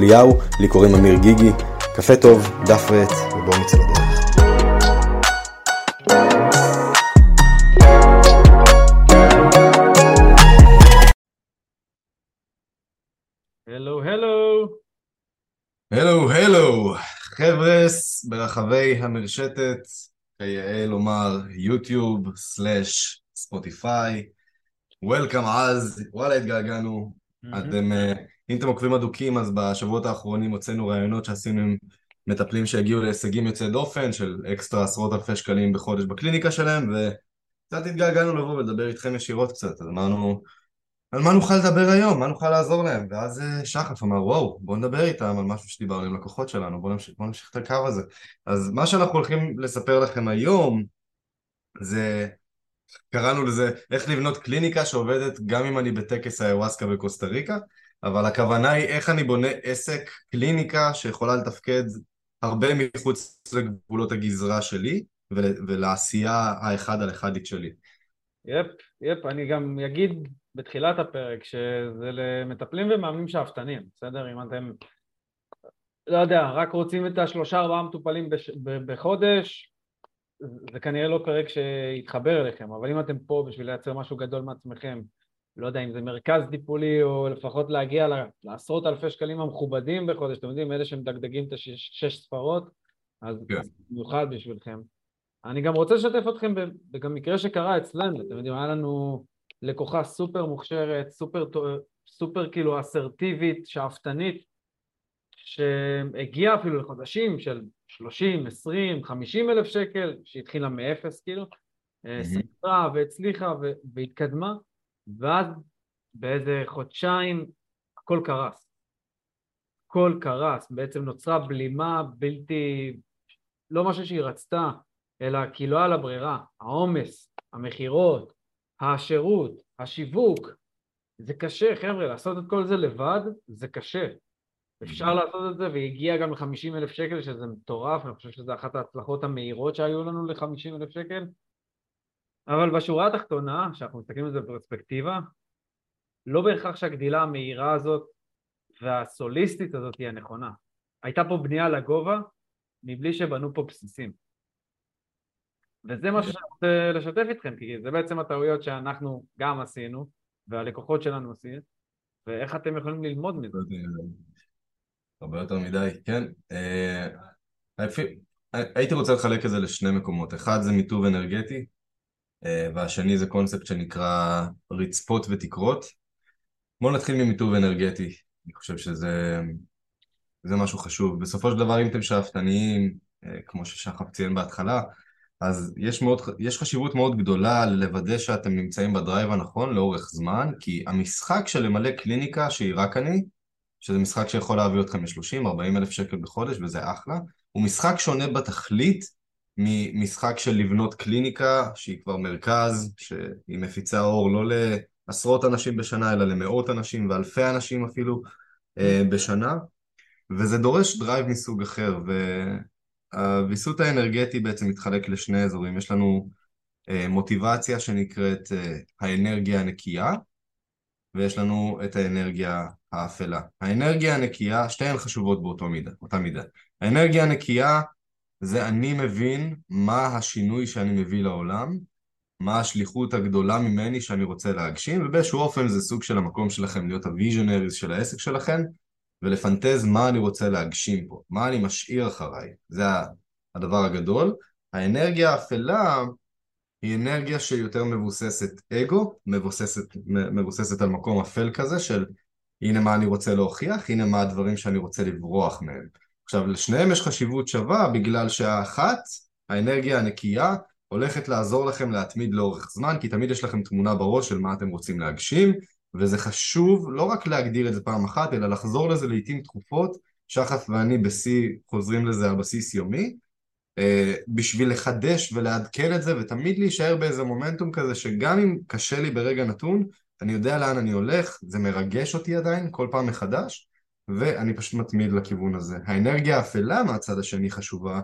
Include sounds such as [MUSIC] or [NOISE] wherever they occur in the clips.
אליהו, לי קוראים אמיר גיגי. קפה טוב, דף ועט, ובואו נצא לדרך. הלו הלו. הלו הלו, חבר'ס ברחבי המרשתת, כיאה לומר יוטיוב סלאש ספוטיפיי, וולקאם אז, וואלה התגעגענו, אתם, אה, אם אתם עוקבים אדוקים אז בשבועות האחרונים הוצאנו רעיונות שעשינו עם מטפלים שהגיעו להישגים יוצאי דופן של אקסטרה עשרות אלפי שקלים בחודש בקליניקה שלהם וקצת התגעגענו לבוא ולדבר איתכם ישירות קצת, אז אמרנו על מה נוכל לדבר היום, מה נוכל לעזור להם. ואז אה, שחף אמר וואו בוא נדבר איתם על משהו שדיברנו עם לקוחות שלנו בוא נמשיך, בוא נמשיך את הקו הזה. אז מה שאנחנו הולכים לספר לכם היום זה קראנו לזה איך לבנות קליניקה שעובדת גם אם אני בטקס האיווסקה בקוסטה ריקה אבל הכוונה היא איך אני בונה עסק, קליניקה שיכולה לתפקד הרבה מחוץ לגבולות הגזרה שלי ול, ולעשייה האחד על אחדית שלי. יפ, יפ, אני גם אגיד בתחילת הפרק שזה למטפלים ומאמנים שאפתנים, בסדר? אם אתם, לא יודע, רק רוצים את השלושה ארבעה מטופלים בש, בחודש, זה כנראה לא פרק שיתחבר אליכם, אבל אם אתם פה בשביל לייצר משהו גדול מעצמכם, לא יודע אם זה מרכז טיפולי או לפחות להגיע לעשרות אלפי שקלים המכובדים בחודש, אתם יודעים, אלה שמדגדגים את השש ספרות, אז כן. במיוחד בשבילכם. אני גם רוצה לשתף אתכם בגם מקרה שקרה אצלנו, אתם יודעים, היה לנו לקוחה סופר מוכשרת, סופר, סופר כאילו אסרטיבית, שאפתנית, שהגיעה אפילו לחודשים של 30, 20, 50 אלף שקל, שהתחילה מאפס כאילו, mm-hmm. ספרה והצליחה והתקדמה, ואז באיזה חודשיים הכל קרס. הכל קרס, בעצם נוצרה בלימה בלתי, לא משהו שהיא רצתה, אלא כי לא היה לה ברירה, העומס, המכירות, השירות, השיווק, זה קשה חבר'ה, לעשות את כל זה לבד זה קשה. אפשר לעשות את זה והיא הגיעה גם ל-50 אלף שקל שזה מטורף, אני חושב שזו אחת ההצלחות המהירות שהיו לנו ל-50 אלף שקל אבל בשורה התחתונה, כשאנחנו מסתכלים על זה בפרספקטיבה, לא בהכרח שהגדילה המהירה הזאת והסוליסטית הזאת היא הנכונה. הייתה פה בנייה לגובה מבלי שבנו פה בסיסים. וזה משהו שאני רוצה לשתף איתכם, כי זה בעצם הטעויות שאנחנו גם עשינו, והלקוחות שלנו עושים, ואיך אתם יכולים ללמוד מזה. הרבה יותר מדי, כן. אה, הייתי רוצה לחלק את זה לשני מקומות. אחד זה מיטוב אנרגטי, והשני זה קונספט שנקרא רצפות ותקרות. בואו נתחיל ממיטוב אנרגטי, אני חושב שזה זה משהו חשוב. בסופו של דבר אם אתם שאפתניים, אה, כמו ששחף ציין בהתחלה, אז יש, מאוד, יש חשיבות מאוד גדולה לוודא שאתם נמצאים בדרייב הנכון לאורך זמן, כי המשחק של למלא קליניקה שהיא רק אני, שזה משחק שיכול להביא אתכם ל-30-40 אלף שקל בחודש וזה אחלה, הוא משחק שונה בתכלית ממשחק של לבנות קליניקה שהיא כבר מרכז, שהיא מפיצה אור לא לעשרות אנשים בשנה אלא למאות אנשים ואלפי אנשים אפילו אה, בשנה וזה דורש drive מסוג אחר והוויסות האנרגטי בעצם מתחלק לשני אזורים, יש לנו אה, מוטיבציה שנקראת אה, האנרגיה הנקייה ויש לנו את האנרגיה האפלה. האנרגיה הנקייה, שתיהן חשובות באותה מידה. האנרגיה הנקייה זה אני מבין מה השינוי שאני מביא לעולם, מה השליחות הגדולה ממני שאני רוצה להגשים, ובאיזשהו אופן זה סוג של המקום שלכם להיות ה visionaries של העסק שלכם, ולפנטז מה אני רוצה להגשים פה, מה אני משאיר אחריי, זה הדבר הגדול. האנרגיה האפלה היא אנרגיה שיותר מבוססת אגו, מבוססת, מבוססת על מקום אפל כזה של הנה מה אני רוצה להוכיח, הנה מה הדברים שאני רוצה לברוח מהם. עכשיו לשניהם יש חשיבות שווה בגלל שהאחת, האנרגיה הנקייה, הולכת לעזור לכם להתמיד לאורך זמן כי תמיד יש לכם תמונה בראש של מה אתם רוצים להגשים וזה חשוב לא רק להגדיר את זה פעם אחת, אלא לחזור לזה לעיתים תכופות, שחף ואני בשיא חוזרים לזה על בסיס יומי, אה, בשביל לחדש ולעדכן את זה, ותמיד להישאר באיזה מומנטום כזה, שגם אם קשה לי ברגע נתון, אני יודע לאן אני הולך, זה מרגש אותי עדיין כל פעם מחדש, ואני פשוט מתמיד לכיוון הזה. האנרגיה האפלה מהצד השני חשובה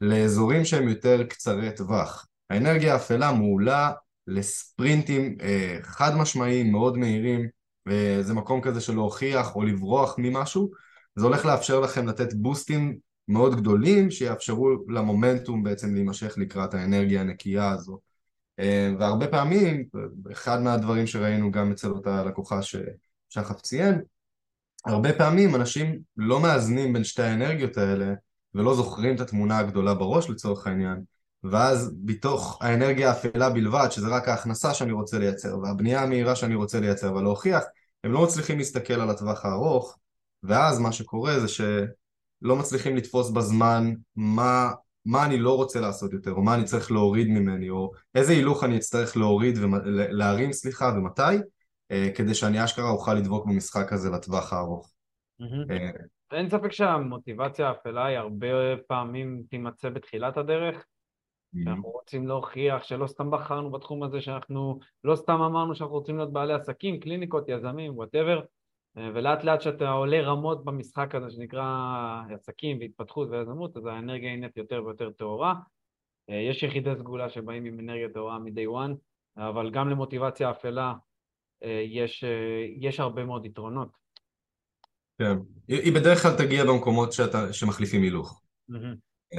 לאזורים שהם יותר קצרי טווח. האנרגיה האפלה מעולה לספרינטים אה, חד משמעיים, מאוד מהירים, וזה מקום כזה של להוכיח או לברוח ממשהו, זה הולך לאפשר לכם לתת בוסטים מאוד גדולים שיאפשרו למומנטום בעצם להימשך לקראת האנרגיה הנקייה הזו. אה, והרבה פעמים, אחד מהדברים שראינו גם אצל אותה לקוחה ששחף ציין, הרבה פעמים אנשים לא מאזנים בין שתי האנרגיות האלה ולא זוכרים את התמונה הגדולה בראש לצורך העניין. ואז בתוך האנרגיה האפלה בלבד, שזה רק ההכנסה שאני רוצה לייצר והבנייה המהירה שאני רוצה לייצר ולהוכיח, הם לא מצליחים להסתכל על הטווח הארוך ואז מה שקורה זה שלא מצליחים לתפוס בזמן מה, מה אני לא רוצה לעשות יותר או מה אני צריך להוריד ממני או איזה הילוך אני אצטרך להוריד, להרים סליחה ומתי כדי שאני אשכרה אוכל לדבוק במשחק הזה לטווח הארוך. אה, אין ספק שהמוטיבציה האפלה היא הרבה פעמים תימצא בתחילת הדרך, שאנחנו רוצים להוכיח שלא סתם בחרנו בתחום הזה, שאנחנו לא סתם אמרנו שאנחנו רוצים להיות בעלי עסקים, קליניקות, יזמים, וואטאבר, אה, ולאט לאט שאתה עולה רמות במשחק הזה שנקרא עסקים והתפתחות ויזמות, אז האנרגיה היא נהיית יותר ויותר טהורה. יש יחידי סגולה שבאים עם אנרגיה טהורה מ-day one, אבל גם למוטיבציה אפלה אה, יש, אה, יש הרבה מאוד יתרונות. כן, היא בדרך כלל תגיע במקומות שאתה, שמחליפים הילוך. Mm-hmm.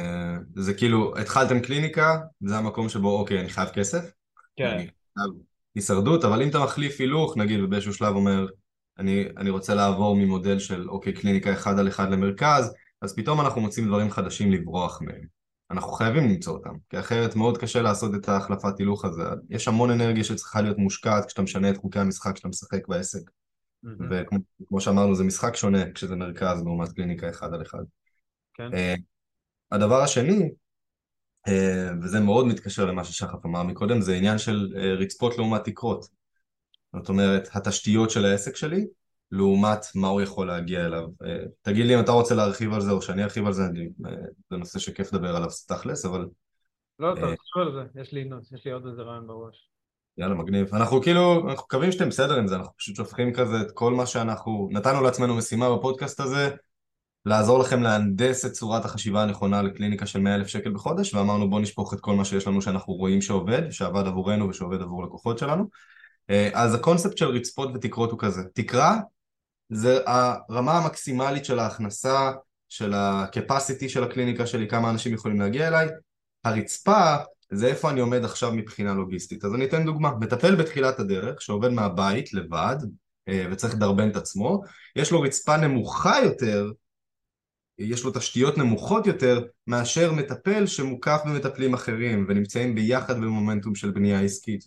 זה כאילו, התחלתם קליניקה, זה המקום שבו אוקיי, אני חייב כסף, כן. אני חייב הישרדות, אבל אם אתה מחליף הילוך, נגיד ובאיזשהו שלב אומר, אני, אני רוצה לעבור ממודל של אוקיי, קליניקה אחד על אחד למרכז, אז פתאום אנחנו מוצאים דברים חדשים לברוח מהם. אנחנו חייבים למצוא אותם, כי אחרת מאוד קשה לעשות את ההחלפת הילוך הזה. יש המון אנרגיה שצריכה להיות מושקעת כשאתה משנה את חוקי המשחק כשאתה משחק בעסק. Mm-hmm. וכמו שאמרנו, זה משחק שונה כשזה מרכז לעומת קליניקה אחד על אחד. כן. Uh, הדבר השני, uh, וזה מאוד מתקשר למה ששחף אמר מקודם, זה עניין של uh, רצפות לעומת תקרות. זאת אומרת, התשתיות של העסק שלי לעומת מה הוא יכול להגיע אליו. אה, תגיד לי אם אתה רוצה להרחיב על זה או שאני ארחיב על זה, אני, אה, זה נושא שכיף לדבר עליו תכלס, אבל... לא, אתה תחשוב על זה, יש לי, יש לי עוד איזה רעיון בראש. יאללה, מגניב. אנחנו כאילו, אנחנו מקווים שאתם בסדר עם זה, אנחנו פשוט שופכים כזה את כל מה שאנחנו... נתנו לעצמנו משימה בפודקאסט הזה, לעזור לכם להנדס את צורת החשיבה הנכונה לקליניקה של 100 אלף שקל בחודש, ואמרנו בואו נשפוך את כל מה שיש לנו שאנחנו רואים שעובד, שעבד עבורנו ושעובד עבור לקוחות שלנו. אה, אז הקונספט של רצפות ותקרות הוא כזה, תקרה זה הרמה המקסימלית של ההכנסה, של ה-capacity של הקליניקה שלי, כמה אנשים יכולים להגיע אליי. הרצפה זה איפה אני עומד עכשיו מבחינה לוגיסטית. אז אני אתן דוגמה, מטפל בתחילת הדרך, שעובד מהבית לבד, אה, וצריך לדרבן את עצמו, יש לו רצפה נמוכה יותר, יש לו תשתיות נמוכות יותר, מאשר מטפל שמוקף במטפלים אחרים, ונמצאים ביחד במומנטום של בנייה עסקית,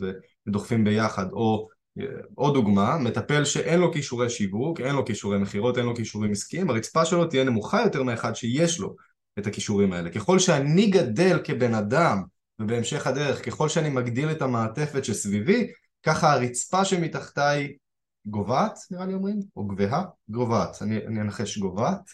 ודוחפים ביחד, או עוד דוגמה, מטפל שאין לו כישורי שיווק, אין לו כישורי מכירות, אין לו כישורים עסקיים, הרצפה שלו תהיה נמוכה יותר מאחד שיש לו את הכישורים האלה. ככל שאני גדל כבן אדם, ובהמשך הדרך, ככל שאני מגדיל את המעטפת שסביבי, ככה הרצפה שמתחתיי גוועת, נראה לי אומרים, או גבוהה? גוועת, אני, אני אנחש גוועת,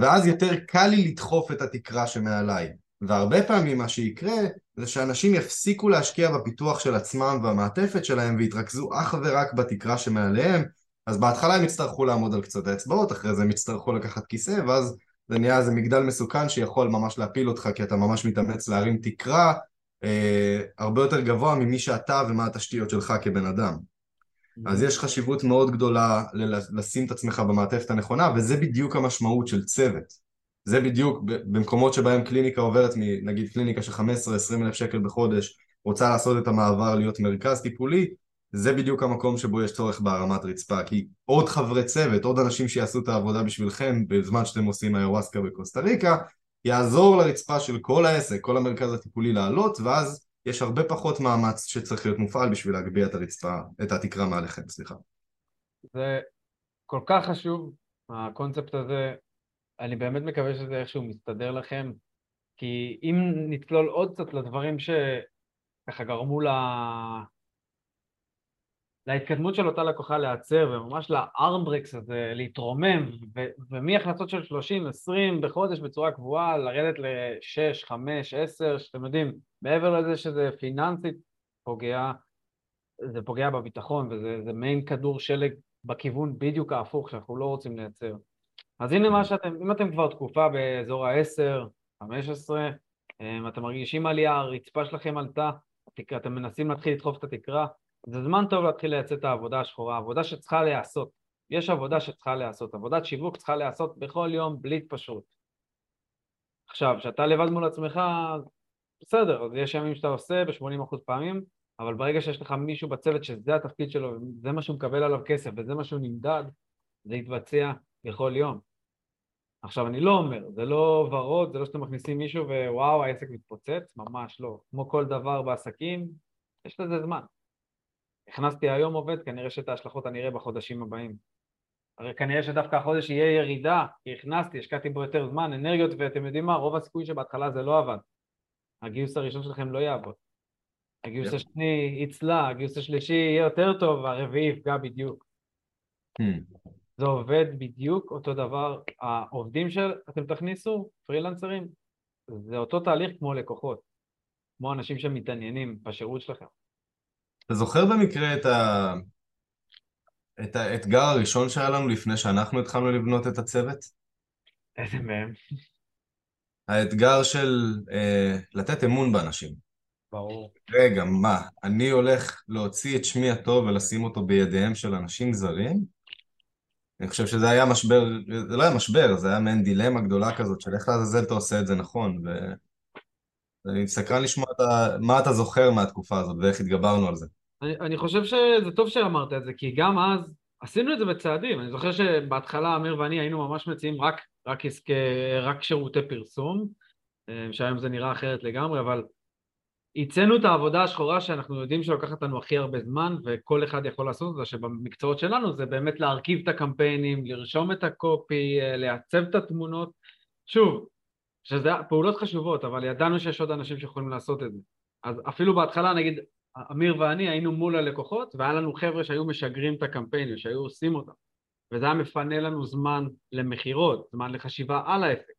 ואז יותר קל לי לדחוף את התקרה שמעליי. והרבה פעמים מה שיקרה זה שאנשים יפסיקו להשקיע בפיתוח של עצמם והמעטפת שלהם ויתרכזו אך ורק בתקרה שמעליהם אז בהתחלה הם יצטרכו לעמוד על קצות האצבעות, אחרי זה הם יצטרכו לקחת כיסא ואז זה נהיה איזה מגדל מסוכן שיכול ממש להפיל אותך כי אתה ממש מתאמץ להרים תקרה אה, הרבה יותר גבוה ממי שאתה ומה התשתיות שלך כבן אדם. אז יש חשיבות מאוד גדולה לשים את עצמך במעטפת הנכונה וזה בדיוק המשמעות של צוות. זה בדיוק במקומות שבהם קליניקה עוברת מנגיד קליניקה של 15-20 אלף שקל בחודש רוצה לעשות את המעבר להיות מרכז טיפולי זה בדיוק המקום שבו יש צורך בהרמת רצפה כי עוד חברי צוות, עוד אנשים שיעשו את העבודה בשבילכם בזמן שאתם עושים איוואסקה בקוסטה ריקה יעזור לרצפה של כל העסק, כל המרכז הטיפולי לעלות ואז יש הרבה פחות מאמץ שצריך להיות מופעל בשביל להגביה את הרצפה, את התקרה מעליכם, סליחה. זה כל כך חשוב, הקונספט הזה אני באמת מקווה שזה איכשהו מסתדר לכם, כי אם נצלול עוד קצת לדברים שככה גרמו ל... להתקדמות של אותה לקוחה להיעצר, וממש לארמברקס הזה להתרומם, ו- ומהכנסות של 30-20 בחודש בצורה קבועה, לרדת ל-6, 5, 10, שאתם יודעים, מעבר לזה שזה פיננסית פוגע, זה פוגע בביטחון, וזה מעין כדור שלג בכיוון בדיוק ההפוך שאנחנו לא רוצים לייצר. אז הנה מה שאתם, אם אתם כבר תקופה באזור ה-10, 15, אמ, אתם מרגישים עלייה, הרצפה שלכם עלתה, אתם מנסים להתחיל לדחוף את התקרה, זה זמן טוב להתחיל לייצא את העבודה השחורה, עבודה שצריכה להיעשות. יש עבודה שצריכה להיעשות, עבודת שיווק צריכה להיעשות בכל יום בלי התפשרות. עכשיו, כשאתה לבד מול עצמך, בסדר, אז יש ימים שאתה עושה ב-80% פעמים, אבל ברגע שיש לך מישהו בצוות שזה התפקיד שלו, זה מה שהוא מקבל עליו כסף וזה מה שהוא נמדד, זה יתבצע בכל יום. עכשיו, אני לא אומר, זה לא ורוד, זה לא שאתם מכניסים מישהו ווואו, העסק מתפוצץ, ממש לא. כמו כל דבר בעסקים, יש לזה זמן. הכנסתי היום עובד, כנראה שאת ההשלכות אני אראה בחודשים הבאים. הרי כנראה שדווקא החודש יהיה ירידה, כי הכנסתי, השקעתי בו יותר זמן, אנרגיות, ואתם יודעים מה, רוב הסיכוי שבהתחלה זה לא עבד. הגיוס הראשון שלכם לא יעבוד. הגיוס yeah. השני יצלע, הגיוס השלישי יהיה יותר טוב, והרביעי יפגע בדיוק. Hmm. זה עובד בדיוק אותו דבר. העובדים שאתם תכניסו, פרילנסרים, זה אותו תהליך כמו לקוחות, כמו אנשים שמתעניינים בשירות שלכם. אתה זוכר במקרה את, ה... את האתגר הראשון שהיה לנו לפני שאנחנו התחלנו לבנות את הצוות? איזה מהם? האתגר של אה, לתת אמון באנשים. ברור. רגע, מה, אני הולך להוציא את שמי הטוב ולשים אותו בידיהם של אנשים זרים? אני חושב שזה היה משבר, זה לא היה משבר, זה היה מעין דילמה גדולה כזאת של איך לעזאזל אתה עושה את זה נכון ואני סקרן לשמוע את ה... מה אתה זוכר מהתקופה הזאת ואיך התגברנו על זה. אני, אני חושב שזה טוב שאמרת את זה, כי גם אז עשינו את זה בצעדים. אני זוכר שבהתחלה אמיר ואני היינו ממש מציעים רק, רק, עסקי, רק שירותי פרסום, אה, שהיום זה נראה אחרת לגמרי, אבל הצאנו את העבודה השחורה שאנחנו יודעים שלוקחת לנו הכי הרבה זמן וכל אחד יכול לעשות את זה, שבמקצועות שלנו זה באמת להרכיב את הקמפיינים, לרשום את הקופי, אה, לעצב את התמונות. שוב, שזה פעולות חשובות, אבל ידענו שיש עוד אנשים שיכולים לעשות את זה. אז אפילו בהתחלה, נגיד, אמיר ואני היינו מול הלקוחות, והיה לנו חבר'ה שהיו משגרים את הקמפיינים, שהיו עושים אותם. וזה היה מפנה לנו זמן למכירות, זמן לחשיבה על העסק.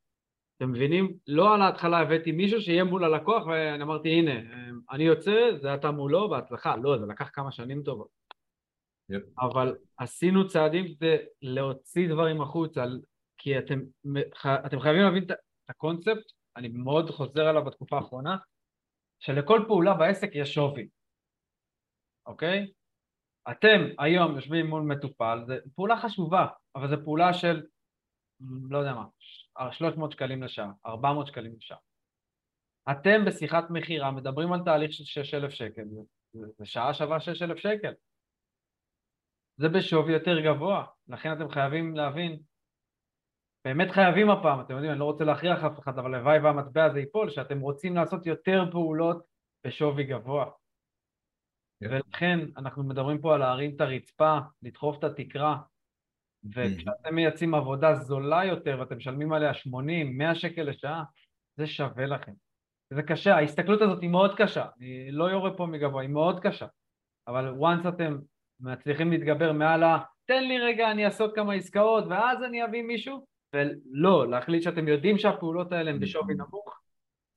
אתם מבינים? לא על ההתחלה הבאתי מישהו שיהיה מול הלקוח ואני אמרתי הנה, אני יוצא, זה אתה מולו, בהצלחה. לא, זה לקח כמה שנים טובות. Yep. אבל עשינו צעדים כדי להוציא דברים החוצה, כי אתם, אתם חייבים להבין את הקונספט, אני מאוד חוזר עליו בתקופה האחרונה, שלכל פעולה בעסק יש שווי, אוקיי? אתם היום יושבים מול מטופל, זו פעולה חשובה, אבל זו פעולה של, לא יודע מה, 300 שקלים לשעה, 400 שקלים לשעה. אתם בשיחת מכירה מדברים על תהליך של 6,000 שקל, זה שעה שווה 6,000 שקל. זה בשווי יותר גבוה, לכן אתם חייבים להבין, באמת חייבים הפעם, אתם יודעים, אני לא רוצה להכריח אף אחד, אבל הלוואי והמטבע הזה ייפול, שאתם רוצים לעשות יותר פעולות בשווי גבוה. Yeah. ולכן אנחנו מדברים פה על להרים את הרצפה, לדחוף את התקרה, וכשאתם מייצאים עבודה זולה יותר ואתם משלמים עליה 80, 100 שקל לשעה, זה שווה לכם. זה קשה, ההסתכלות הזאת היא מאוד קשה, אני לא יורה פה מגבוה, היא מאוד קשה, אבל once אתם מצליחים להתגבר מעל ה... תן לי רגע, אני אעשה עוד כמה עסקאות ואז אני אביא מישהו, ולא, להחליט שאתם יודעים שהפעולות האלה הן בשווי נמוך,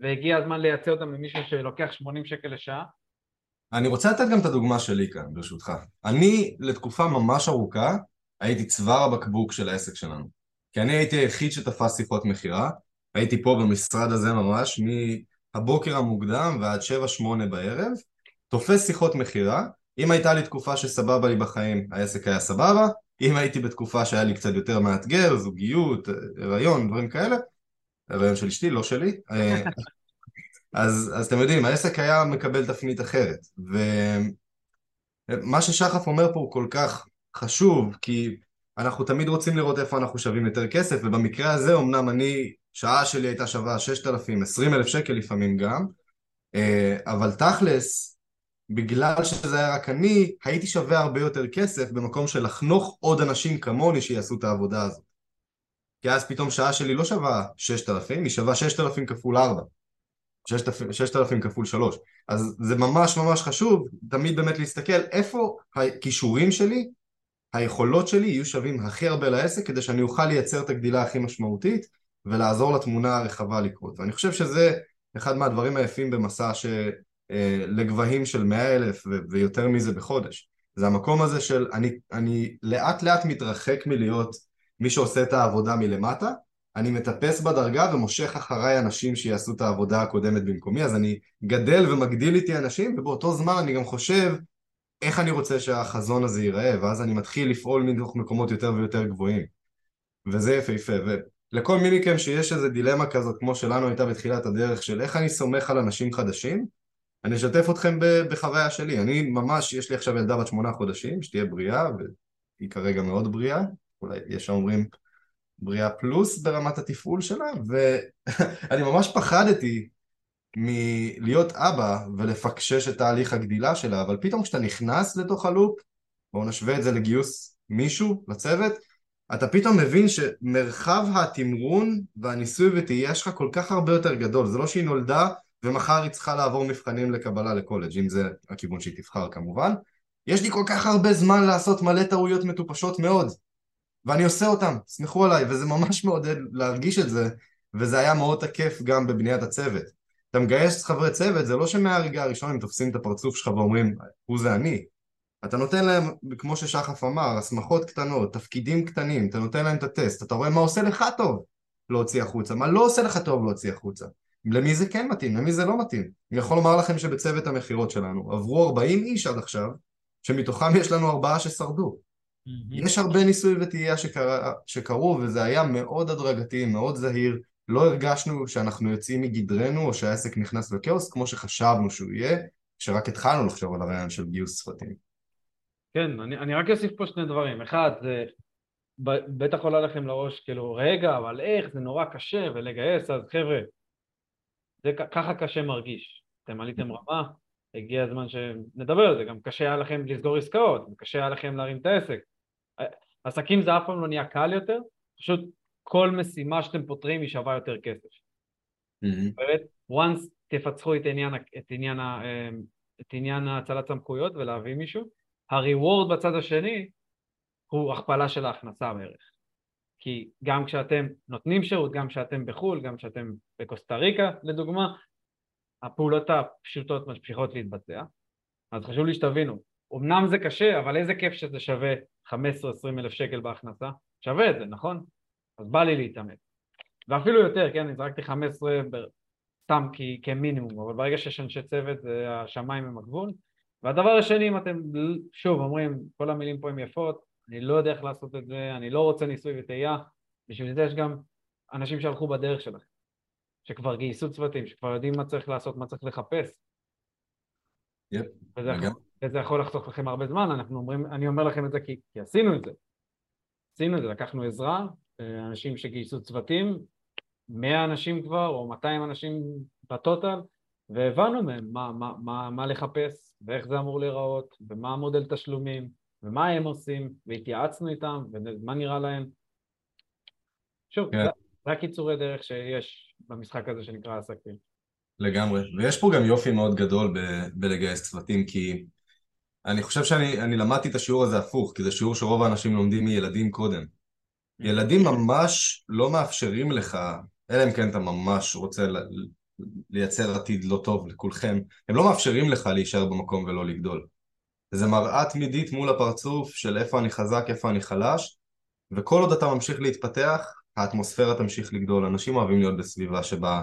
והגיע הזמן לייצא אותם ממישהו שלוקח 80 שקל לשעה. אני רוצה לתת גם את הדוגמה שלי כאן, ברשותך. אני לתקופה ממש ארוכה הייתי צוואר הבקבוק של העסק שלנו. כי אני הייתי היחיד שתפס שיחות מכירה, הייתי פה במשרד הזה ממש, מהבוקר המוקדם ועד 7-8 בערב, תופס שיחות מכירה, אם הייתה לי תקופה שסבבה לי בחיים, העסק היה סבבה, אם הייתי בתקופה שהיה לי קצת יותר מאתגר, זוגיות, הריון, דברים כאלה, הריון של אשתי, לא שלי, אז, אז אתם יודעים, העסק היה מקבל תפנית אחרת. ומה ששחף אומר פה הוא כל כך חשוב, כי אנחנו תמיד רוצים לראות איפה אנחנו שווים יותר כסף, ובמקרה הזה אמנם אני, שעה שלי הייתה שווה 6,000, 20 אלף שקל לפעמים גם, אה, אבל תכלס, בגלל שזה היה רק אני, הייתי שווה הרבה יותר כסף במקום של לחנוך עוד אנשים כמוני שיעשו את העבודה הזאת. כי אז פתאום שעה שלי לא שווה 6,000, היא שווה 6,000 כפול 4. 6,000 כפול 3. אז זה ממש ממש חשוב תמיד באמת להסתכל איפה הכישורים שלי, היכולות שלי יהיו שווים הכי הרבה לעסק כדי שאני אוכל לייצר את הגדילה הכי משמעותית ולעזור לתמונה הרחבה לקרות. ואני חושב שזה אחד מהדברים היפים במסע ש... אה, של 100 אלף ויותר מזה בחודש. זה המקום הזה של אני, אני לאט לאט מתרחק מלהיות מי שעושה את העבודה מלמטה, אני מטפס בדרגה ומושך אחריי אנשים שיעשו את העבודה הקודמת במקומי, אז אני גדל ומגדיל איתי אנשים, ובאותו זמן אני גם חושב איך אני רוצה שהחזון הזה ייראה, ואז אני מתחיל לפעול מתוך מקומות יותר ויותר גבוהים. וזה יפהפה, ולכל מי מכם שיש איזה דילמה כזאת, כמו שלנו הייתה בתחילת הדרך, של איך אני סומך על אנשים חדשים, אני אשתף אתכם בחוויה שלי. אני ממש, יש לי עכשיו ילדה בת שמונה חודשים, שתהיה בריאה, והיא כרגע מאוד בריאה, אולי יש שאומרים בריאה פלוס ברמת התפעול שלה, ואני [LAUGHS] ממש פחדתי מלהיות אבא ולפקשש את תהליך הגדילה שלה, אבל פתאום כשאתה נכנס לתוך הלופ, בואו נשווה את זה לגיוס מישהו לצוות, אתה פתאום מבין שמרחב התמרון והניסוי וטעייה שלך כל כך הרבה יותר גדול, זה לא שהיא נולדה ומחר היא צריכה לעבור מבחנים לקבלה לקולג', אם זה הכיוון שהיא תבחר כמובן. יש לי כל כך הרבה זמן לעשות מלא טעויות מטופשות מאוד, ואני עושה אותם, סמכו עליי, וזה ממש מעודד להרגיש את זה, וזה היה מאוד תקף גם בבניית הצוות. אתה מגייס חברי צוות, זה לא שמהרגע הראשון הם תופסים את הפרצוף שלך ואומרים, הוא זה אני. אתה נותן להם, כמו ששחף אמר, הסמכות קטנות, תפקידים קטנים, אתה נותן להם את הטסט, אתה רואה מה עושה לך טוב להוציא החוצה, מה לא עושה לך טוב להוציא החוצה. למי זה כן מתאים, למי זה לא מתאים. אני יכול לומר לכם שבצוות המכירות שלנו עברו 40 איש עד עכשיו, שמתוכם יש לנו ארבעה ששרדו. Mm-hmm. יש הרבה ניסוי וטעייה שקרו וזה היה מאוד הדרגתי, מאוד זהיר, לא הרגשנו שאנחנו יוצאים מגדרנו או שהעסק נכנס לכאוס כמו שחשבנו שהוא יהיה, כשרק התחלנו לחשוב על הרעיון של גיוס שפתים. כן, אני, אני רק אוסיף פה שני דברים. אחד, זה בטח עולה לכם לראש, כאילו, רגע, אבל איך, זה נורא קשה, ולגייס, אז חבר'ה, זה ככה קשה מרגיש. אתם עליתם רמה, הגיע הזמן שנדבר על זה, גם קשה היה לכם לסגור עסקאות, קשה היה לכם להרים את העסק. עסקים זה אף פעם לא נהיה קל יותר, פשוט כל משימה שאתם פותרים היא שווה יותר כסף. באמת, once תפצחו את עניין, את עניין, את עניין הצלת סמכויות ולהביא מישהו, הריוורד בצד השני הוא הכפלה של ההכנסה בערך. כי גם כשאתם נותנים שירות, גם כשאתם בחו"ל, גם כשאתם בקוסטה ריקה לדוגמה, הפעולות הפשוטות ממשיכות להתבצע. אז חשוב לי שתבינו, אמנם זה קשה, אבל איזה כיף שזה שווה 15-20 אלף שקל בהכנסה, שווה את זה, נכון? אז בא לי להתאמץ. ואפילו יותר, כן, אני זרקתי 15 סתם כי, כמינימום, אבל ברגע שיש אנשי צוות, זה השמיים הם הגבול. והדבר השני, אם אתם שוב אומרים, כל המילים פה הן יפות, אני לא יודע איך לעשות את זה, אני לא רוצה ניסוי וטעייה, בשביל זה יש גם אנשים שהלכו בדרך שלכם, שכבר גייסו צוותים, שכבר יודעים מה צריך לעשות, מה צריך לחפש. Yep, וזה, יכול, וזה יכול לחסוך לכם הרבה זמן, אנחנו אומרים, אני אומר לכם את זה כי, כי עשינו את זה. עשינו את זה, לקחנו עזרה, אנשים שגייסו צוותים, 100 אנשים כבר, או 200 אנשים בטוטל, והבנו מהם מה, מה, מה, מה לחפש, ואיך זה אמור להיראות, ומה המודל תשלומים, ומה הם עושים, והתייעצנו איתם, ומה נראה להם. שוב, כן. זה, זה הקיצורי דרך שיש במשחק הזה שנקרא עסקים. לגמרי, ויש פה גם יופי מאוד גדול ב- בלגייס צוותים, כי אני חושב שאני למדתי את השיעור הזה הפוך, כי זה שיעור שרוב האנשים לומדים מילדים קודם. ילדים ממש לא מאפשרים לך, אלא אם כן אתה ממש רוצה לייצר עתיד לא טוב לכולכם, הם לא מאפשרים לך להישאר במקום ולא לגדול. זה מראה תמידית מול הפרצוף של איפה אני חזק, איפה אני חלש, וכל עוד אתה ממשיך להתפתח, האטמוספירה תמשיך לגדול. אנשים אוהבים להיות בסביבה שבה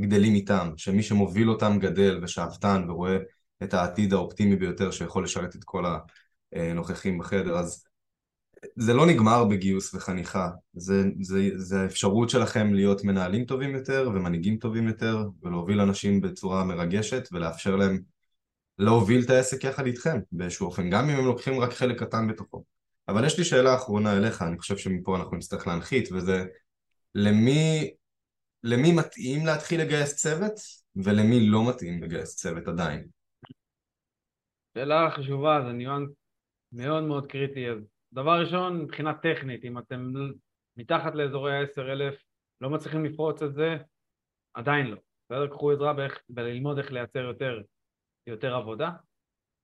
גדלים איתם, שמי שמוביל אותם גדל ושאפתן ורואה את העתיד האופטימי ביותר שיכול לשרת את כל הנוכחים בחדר. אז זה לא נגמר בגיוס וחניכה, זה, זה, זה האפשרות שלכם להיות מנהלים טובים יותר ומנהיגים טובים יותר ולהוביל אנשים בצורה מרגשת ולאפשר להם להוביל את העסק יחד איתכם באיזשהו אופן, גם אם הם לוקחים רק חלק קטן בתוכו. אבל יש לי שאלה אחרונה אליך, אני חושב שמפה אנחנו נצטרך להנחית, וזה למי, למי מתאים להתחיל לגייס צוות ולמי לא מתאים לגייס צוות עדיין? שאלה חשובה, זה ניואנס מאוד מאוד קריטי. אז דבר ראשון, מבחינה טכנית, אם אתם מתחת לאזורי ה-10,000 לא מצליחים לפרוץ את זה, עדיין לא. בסדר? קחו עזרה בללמוד איך לייצר יותר, יותר עבודה.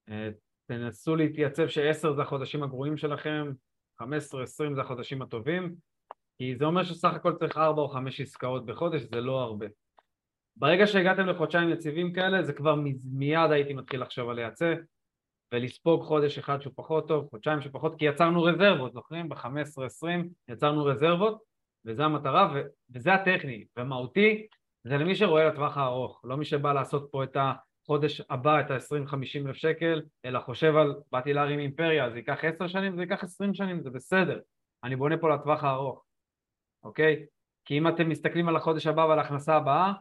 אה, תנסו להתייצב שעשר זה החודשים הגרועים שלכם, 15-20 זה החודשים הטובים, כי זה אומר שסך הכל צריך ארבע או חמש עסקאות בחודש, זה לא הרבה. ברגע שהגעתם לחודשיים יציבים כאלה, זה כבר מיד הייתי מתחיל לחשוב על לייצא ולספוג חודש אחד שהוא פחות טוב, חודשיים שפחות, כי יצרנו רזרבות, זוכרים? ב-15-20 יצרנו רזרבות, וזו המטרה, ו- וזה הטכני, ומהותי, זה למי שרואה לטווח הארוך, לא מי שבא לעשות פה את החודש הבא, את ה-20-50 אלף שקל, אלא חושב על, באתי להרים אימפריה, זה ייקח 10 שנים, זה ייקח 20 שנים, זה בסדר, אני בונה פה לטווח הארוך, אוקיי? כי אם אתם מסתכלים על החודש הבא ועל ההכנסה הבאה,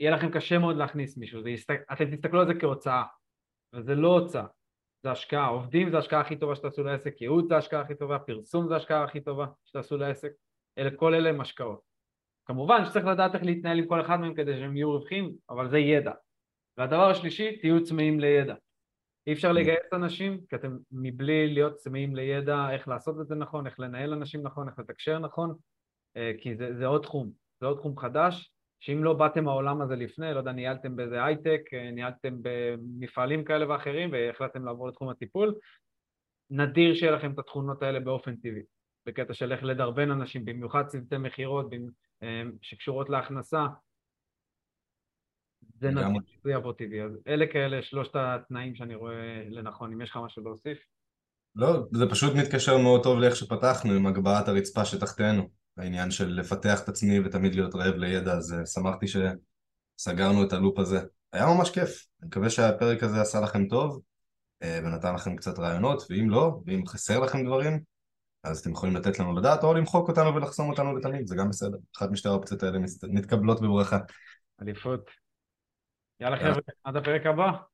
יהיה לכם קשה מאוד להכניס מישהו, יסת... אתם תסתכלו על זה כהוצאה, וזה לא הוצאה, זה השקעה, עובדים זה ההשקעה הכי טובה שתעשו לעסק, ייעוד זה ההשקעה הכי טובה, פרסום זה ההשקעה הכי טובה שתעשו לעסק, אלה, כל אלה הם השקעות. כמובן שצריך לדעת איך להתנהל עם כל אחד מהם כדי שהם יהיו רווחים, אבל זה ידע. והדבר השלישי, תהיו צמאים לידע. אי אפשר לגייס אנשים, כי אתם מבלי להיות צמאים לידע איך לעשות את זה נכון, איך לנהל אנשים נכון, איך לתקשר נכון, אה, כי זה, זה עוד תחום, זה עוד תחום חדש, שאם לא באתם מהעולם הזה לפני, לא יודע, ניהלתם באיזה הייטק, אה, ניהלתם במפעלים כאלה ואחרים והחלטתם לעבור לתחום הטיפול, נדיר שיהיה לכם את התכונות האלה באופן טבעי, בקטע של איך לדרבן אנשים, במיוחד צוותי מכירות אה, שקשורות להכנסה, זה נדיר שזה יבוא טבעי. אז אלה כאלה שלושת התנאים שאני רואה לנכון, אם יש לך משהו להוסיף. לא, זה פשוט מתקשר מאוד טוב לאיך שפתחנו עם הגבהת הרצפה שתחתינו. העניין של לפתח את עצמי ותמיד להיות רעב לידע, אז אה, שמחתי שסגרנו את הלופ הזה. היה ממש כיף, אני מקווה שהפרק הזה עשה לכם טוב אה, ונתן לכם קצת רעיונות, ואם לא, ואם חסר לכם דברים, אז אתם יכולים לתת לנו לדעת או למחוק אותנו ולחסום אותנו לתמיד, זה גם בסדר. אחת משתי האופציות האלה מתקבלות בברכה. אליפות. יאללה חבר'ה, עד הפרק הבא.